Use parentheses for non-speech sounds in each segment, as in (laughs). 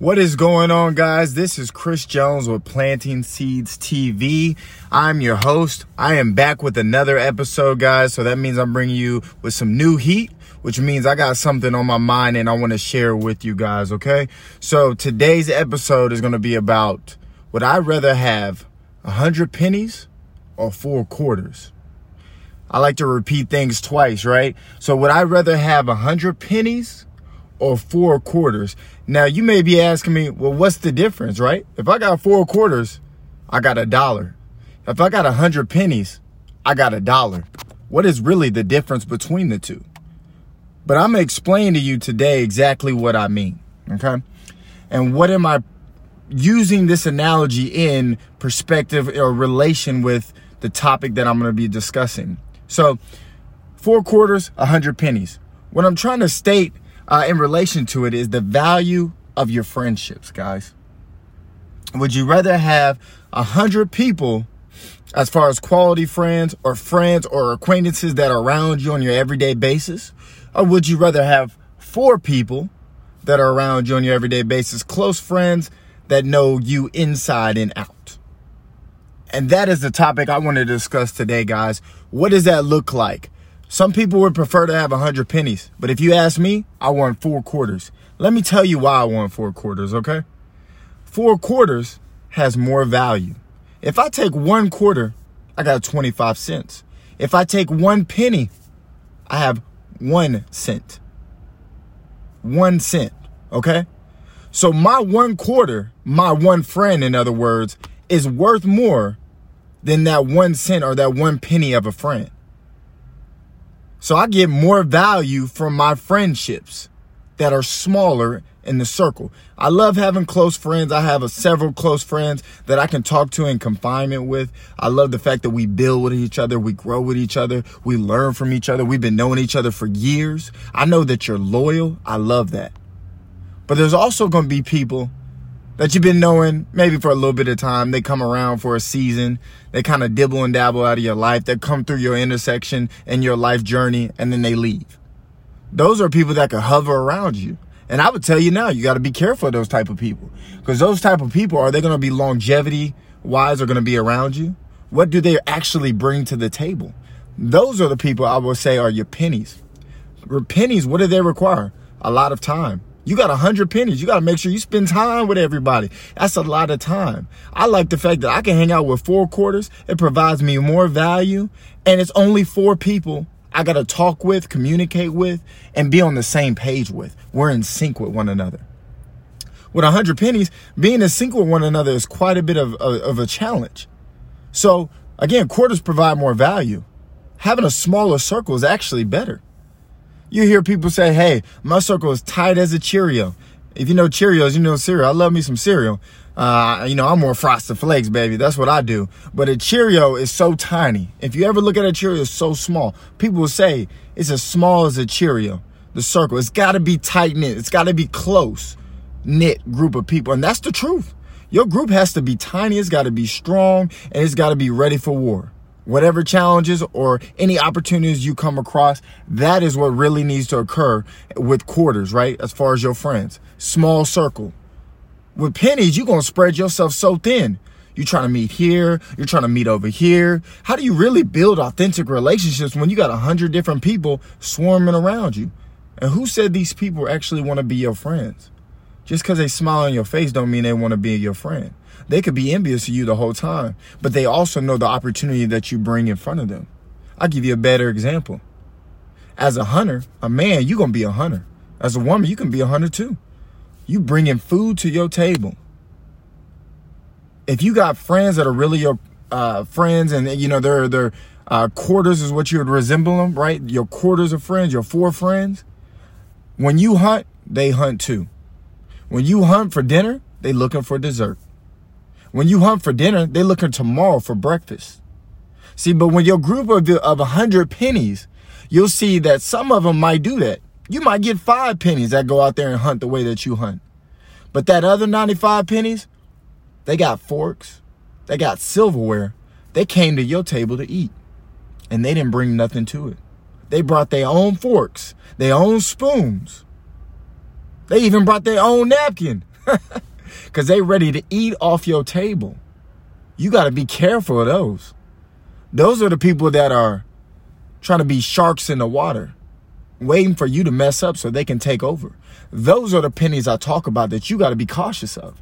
What is going on, guys? This is Chris Jones with Planting Seeds TV. I'm your host. I am back with another episode, guys. So that means I'm bringing you with some new heat, which means I got something on my mind and I want to share with you guys, okay? So today's episode is going to be about would I rather have a hundred pennies or four quarters? I like to repeat things twice, right? So would I rather have a hundred pennies or four quarters. Now you may be asking me, well, what's the difference, right? If I got four quarters, I got a dollar. If I got a hundred pennies, I got a dollar. What is really the difference between the two? But I'm gonna explain to you today exactly what I mean. Okay. And what am I using this analogy in perspective or relation with the topic that I'm gonna be discussing? So four quarters, a hundred pennies. What I'm trying to state uh, in relation to it is the value of your friendships, guys. Would you rather have a hundred people as far as quality friends or friends or acquaintances that are around you on your everyday basis? Or would you rather have four people that are around you on your everyday basis, close friends that know you inside and out? And that is the topic I want to discuss today, guys. What does that look like? Some people would prefer to have a hundred pennies, but if you ask me, I want four quarters. Let me tell you why I want four quarters, okay? Four quarters has more value. If I take one quarter, I got 25 cents. If I take one penny, I have one cent. One cent, okay? So my one quarter, my one friend, in other words, is worth more than that one cent or that one penny of a friend. So I get more value from my friendships that are smaller in the circle. I love having close friends. I have a, several close friends that I can talk to in confinement with. I love the fact that we build with each other, we grow with each other, we learn from each other. We've been knowing each other for years. I know that you're loyal. I love that. But there's also going to be people that you've been knowing maybe for a little bit of time. They come around for a season. They kind of dibble and dabble out of your life. They come through your intersection and your life journey and then they leave. Those are people that can hover around you. And I would tell you now, you got to be careful of those type of people because those type of people, are they going to be longevity wise or going to be around you? What do they actually bring to the table? Those are the people I would say are your pennies. Pennies, what do they require? A lot of time you got a hundred pennies. You got to make sure you spend time with everybody. That's a lot of time. I like the fact that I can hang out with four quarters. It provides me more value. And it's only four people I got to talk with, communicate with, and be on the same page with. We're in sync with one another. With a hundred pennies, being in sync with one another is quite a bit of, of, of a challenge. So again, quarters provide more value. Having a smaller circle is actually better. You hear people say, hey, my circle is tight as a Cheerio. If you know Cheerios, you know cereal. I love me some cereal. Uh, you know, I'm more frosted flakes, baby. That's what I do. But a Cheerio is so tiny. If you ever look at a Cheerio, it's so small. People will say it's as small as a Cheerio. The circle. It's got to be tight knit. It's got to be close knit group of people. And that's the truth. Your group has to be tiny. It's got to be strong and it's got to be ready for war whatever challenges or any opportunities you come across, that is what really needs to occur with quarters, right? As far as your friends, small circle. With pennies, you're going to spread yourself so thin. You're trying to meet here, you're trying to meet over here. How do you really build authentic relationships when you got a hundred different people swarming around you? And who said these people actually want to be your friends? Just because they smile on your face don't mean they want to be your friend. They could be envious of you the whole time, but they also know the opportunity that you bring in front of them. I'll give you a better example. As a hunter, a man, you're going to be a hunter. As a woman, you can be a hunter too. You bringing food to your table. If you got friends that are really your uh, friends and, you know, they're, they're uh, quarters is what you would resemble them, right? Your quarters of friends, your four friends. When you hunt, they hunt too. When you hunt for dinner, they looking for dessert. When you hunt for dinner, they looking tomorrow for breakfast. See, but when your group of of a hundred pennies, you'll see that some of them might do that. You might get five pennies that go out there and hunt the way that you hunt. But that other 95 pennies, they got forks, they got silverware. They came to your table to eat. And they didn't bring nothing to it. They brought their own forks, their own spoons. They even brought their own napkin. (laughs) Because they ready to eat off your table. You got to be careful of those. Those are the people that are trying to be sharks in the water, waiting for you to mess up so they can take over. Those are the pennies I talk about that you got to be cautious of.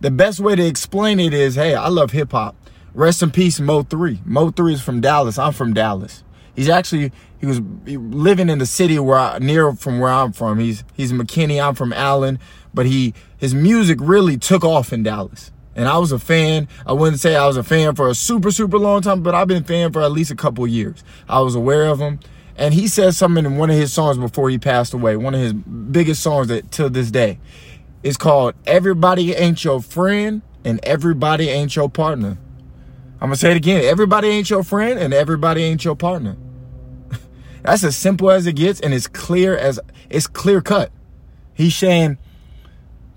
The best way to explain it is hey, I love hip hop. Rest in peace, Mo 3. Mo 3 is from Dallas. I'm from Dallas. He's actually he was living in the city where I, near from where I'm from. He's he's McKinney. I'm from Allen, but he his music really took off in Dallas. And I was a fan. I wouldn't say I was a fan for a super super long time, but I've been a fan for at least a couple years. I was aware of him, and he said something in one of his songs before he passed away. One of his biggest songs that till this day. It's called "Everybody Ain't Your Friend and Everybody Ain't Your Partner." I'm gonna say it again. Everybody ain't your friend and everybody ain't your partner. That's as simple as it gets, and it's clear as it's clear cut. He's saying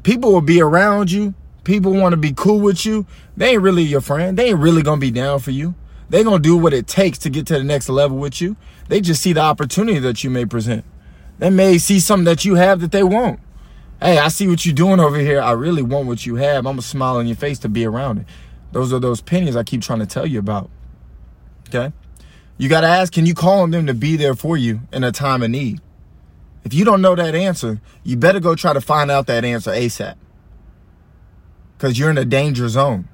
people will be around you, people want to be cool with you. They ain't really your friend. They ain't really gonna be down for you. They gonna do what it takes to get to the next level with you. They just see the opportunity that you may present. They may see something that you have that they won't. Hey, I see what you're doing over here. I really want what you have. I'm gonna smile on your face to be around it. Those are those pennies I keep trying to tell you about. Okay? You got to ask can you call on them to be there for you in a time of need? If you don't know that answer, you better go try to find out that answer ASAP. Because you're in a danger zone.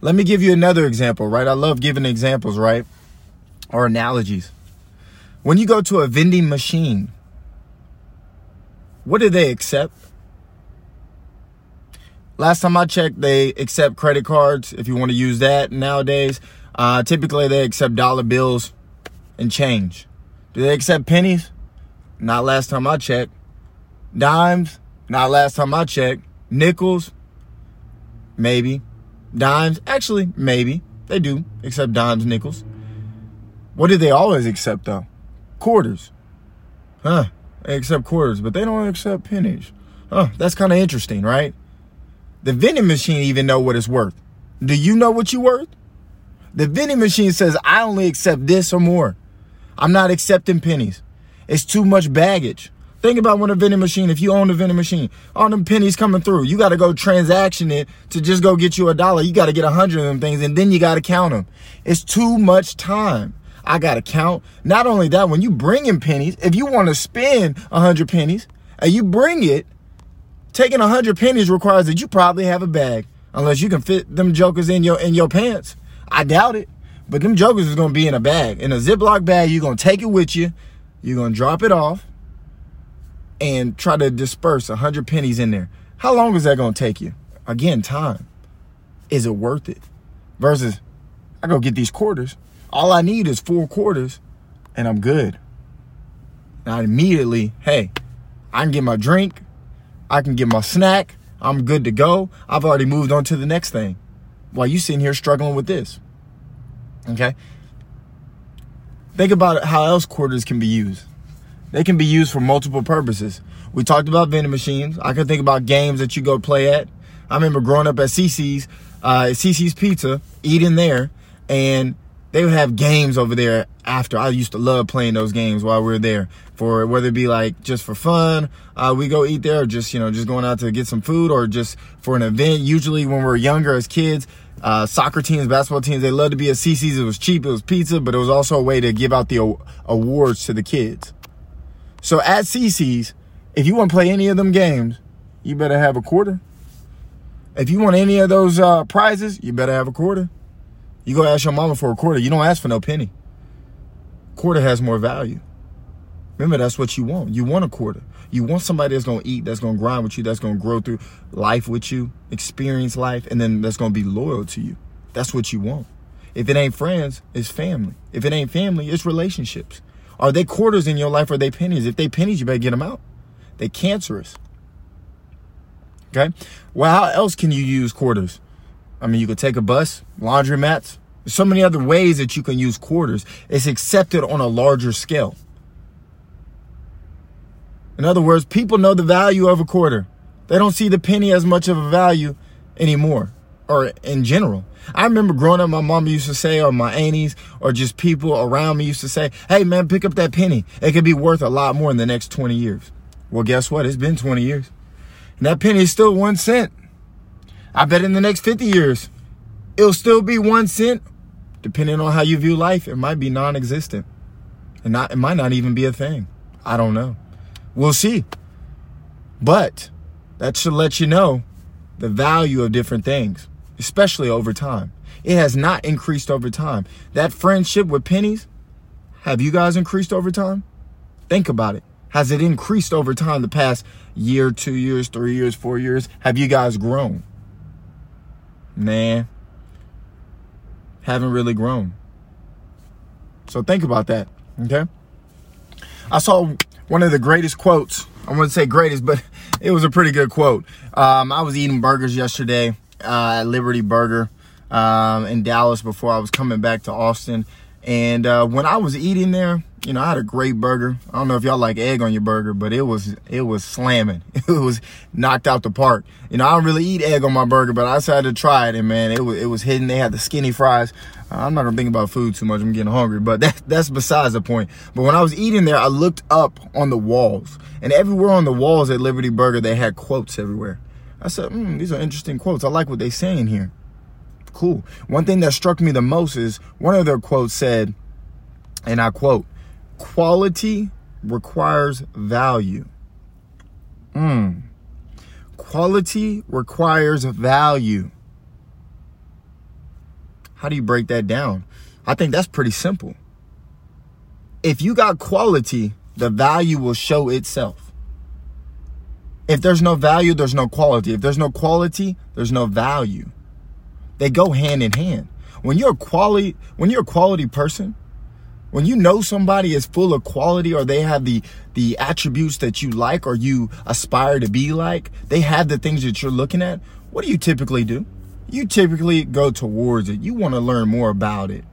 Let me give you another example, right? I love giving examples, right? Or analogies. When you go to a vending machine, what do they accept? Last time I checked, they accept credit cards if you want to use that nowadays. Uh, typically, they accept dollar bills and change. Do they accept pennies? Not last time I checked. Dimes? Not last time I checked. Nickels? Maybe. Dimes? Actually, maybe. They do accept dimes, nickels. What do they always accept though? Quarters. Huh. They accept quarters, but they don't accept pennies. Huh. That's kind of interesting, right? The vending machine even know what it's worth. Do you know what you're worth? The vending machine says, I only accept this or more. I'm not accepting pennies. It's too much baggage. Think about when a vending machine, if you own a vending machine, all them pennies coming through, you got to go transaction it to just go get you a dollar. You got to get a hundred of them things and then you got to count them. It's too much time. I got to count. Not only that, when you bring in pennies, if you want to spend a hundred pennies and you bring it, taking a hundred pennies requires that you probably have a bag, unless you can fit them jokers in your in your pants. I doubt it, but them jokers is gonna be in a bag, in a Ziploc bag. You're gonna take it with you. You're gonna drop it off, and try to disperse a hundred pennies in there. How long is that gonna take you? Again, time. Is it worth it? Versus, I go get these quarters. All I need is four quarters, and I'm good. Now immediately, hey, I can get my drink, I can get my snack. I'm good to go. I've already moved on to the next thing. While you sitting here struggling with this. Okay? Think about how else quarters can be used. They can be used for multiple purposes. We talked about vending machines. I can think about games that you go play at. I remember growing up at Cicis, uh, Cicis Pizza, eating there, and they would have games over there after. I used to love playing those games while we were there for whether it be like just for fun, uh, we go eat there or just, you know, just going out to get some food or just for an event. Usually when we're younger as kids, uh, soccer teams, basketball teams, they love to be at Cicis. It was cheap. It was pizza, but it was also a way to give out the awards to the kids. So at Cicis, if you want to play any of them games, you better have a quarter. If you want any of those uh, prizes, you better have a quarter. You go ask your mama for a quarter. You don't ask for no penny. Quarter has more value. Remember, that's what you want. You want a quarter. You want somebody that's going to eat, that's going to grind with you, that's going to grow through life with you, experience life, and then that's going to be loyal to you. That's what you want. If it ain't friends, it's family. If it ain't family, it's relationships. Are they quarters in your life or are they pennies? If they pennies, you better get them out. They cancerous. Okay? Well, how else can you use quarters? I mean, you could take a bus, laundromats. There's so many other ways that you can use quarters. It's accepted on a larger scale. In other words, people know the value of a quarter. They don't see the penny as much of a value anymore or in general. I remember growing up, my mom used to say, or my aunties, or just people around me used to say, hey man, pick up that penny. It could be worth a lot more in the next 20 years. Well, guess what? It's been 20 years. And that penny is still one cent. I bet in the next 50 years, it'll still be one cent. Depending on how you view life, it might be non existent. And not, it might not even be a thing. I don't know. We'll see. But that should let you know the value of different things, especially over time. It has not increased over time. That friendship with pennies, have you guys increased over time? Think about it. Has it increased over time the past year, two years, three years, four years? Have you guys grown? Nah. Haven't really grown. So think about that. Okay. I saw one of the greatest quotes. I wouldn't say greatest, but (laughs) it was a pretty good quote. Um, I was eating burgers yesterday uh, at Liberty Burger um, in Dallas before I was coming back to Austin. And uh, when I was eating there, you know, I had a great burger. I don't know if y'all like egg on your burger, but it was it was slamming. (laughs) It was knocked out the park. You know, I don't really eat egg on my burger, but I decided to try it, and man, it was it was hidden. They had the skinny fries. I'm not gonna think about food too much. I'm getting hungry, but (laughs) that, that's besides the point. But when I was eating there, I looked up on the walls, and everywhere on the walls at Liberty Burger, they had quotes everywhere. I said, mm, these are interesting quotes. I like what they're saying here. Cool. One thing that struck me the most is one of their quotes said, and I quote, quality requires value. Mm. Quality requires value. How do you break that down? I think that's pretty simple. If you got quality, the value will show itself. If there's no value, there's no quality. If there's no quality, there's no value. They go hand in hand. When you're a quality, when you're a quality person, when you know somebody is full of quality or they have the the attributes that you like or you aspire to be like, they have the things that you're looking at, what do you typically do? You typically go towards it. You want to learn more about it.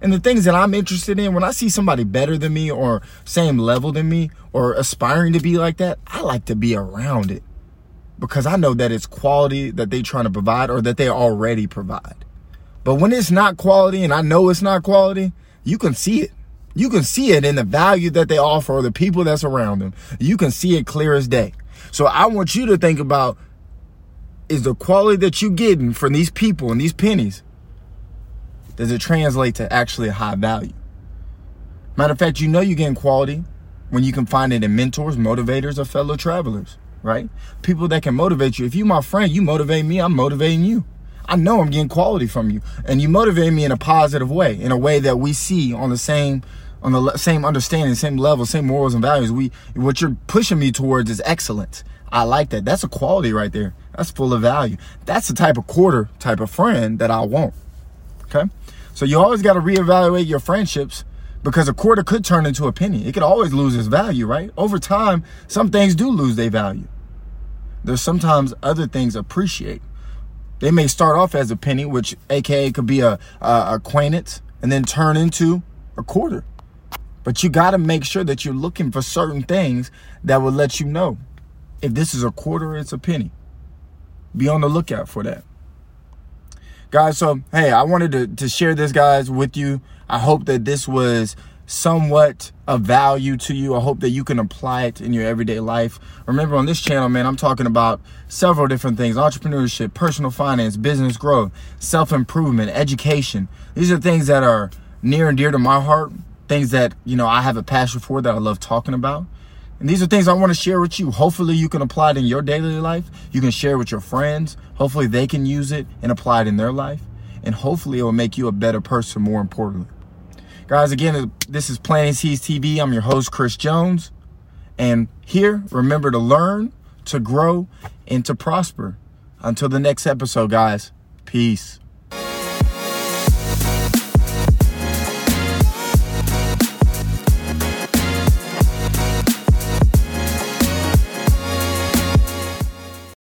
And the things that I'm interested in, when I see somebody better than me or same level than me or aspiring to be like that, I like to be around it because I know that it's quality that they're trying to provide or that they already provide. But when it's not quality and I know it's not quality, you can see it. You can see it in the value that they offer or the people that's around them. You can see it clear as day. So I want you to think about is the quality that you're getting from these people and these pennies, does it translate to actually a high value? Matter of fact, you know you're getting quality when you can find it in mentors, motivators, or fellow travelers, right? People that can motivate you. If you my friend, you motivate me, I'm motivating you. I know I'm getting quality from you, and you motivate me in a positive way, in a way that we see on the same on the same understanding, same level, same morals and values. We what you're pushing me towards is excellence. I like that. That's a quality right there. That's full of value. That's the type of quarter type of friend that I want. Okay? So you always got to reevaluate your friendships because a quarter could turn into a penny. It could always lose its value, right? Over time, some things do lose their value. There's sometimes other things appreciate. They may start off as a penny, which AKA could be a, a acquaintance, and then turn into a quarter. But you got to make sure that you're looking for certain things that will let you know if this is a quarter, it's a penny. Be on the lookout for that. Guys, so hey, I wanted to, to share this, guys, with you. I hope that this was somewhat of value to you. I hope that you can apply it in your everyday life. Remember, on this channel, man, I'm talking about several different things entrepreneurship, personal finance, business growth, self improvement, education. These are things that are near and dear to my heart, things that, you know, I have a passion for that I love talking about. And these are things I want to share with you. Hopefully, you can apply it in your daily life. You can share with your friends. Hopefully, they can use it and apply it in their life. And hopefully, it will make you a better person, more importantly. Guys, again, this is Planting Seeds TV. I'm your host, Chris Jones. And here, remember to learn, to grow, and to prosper. Until the next episode, guys, peace.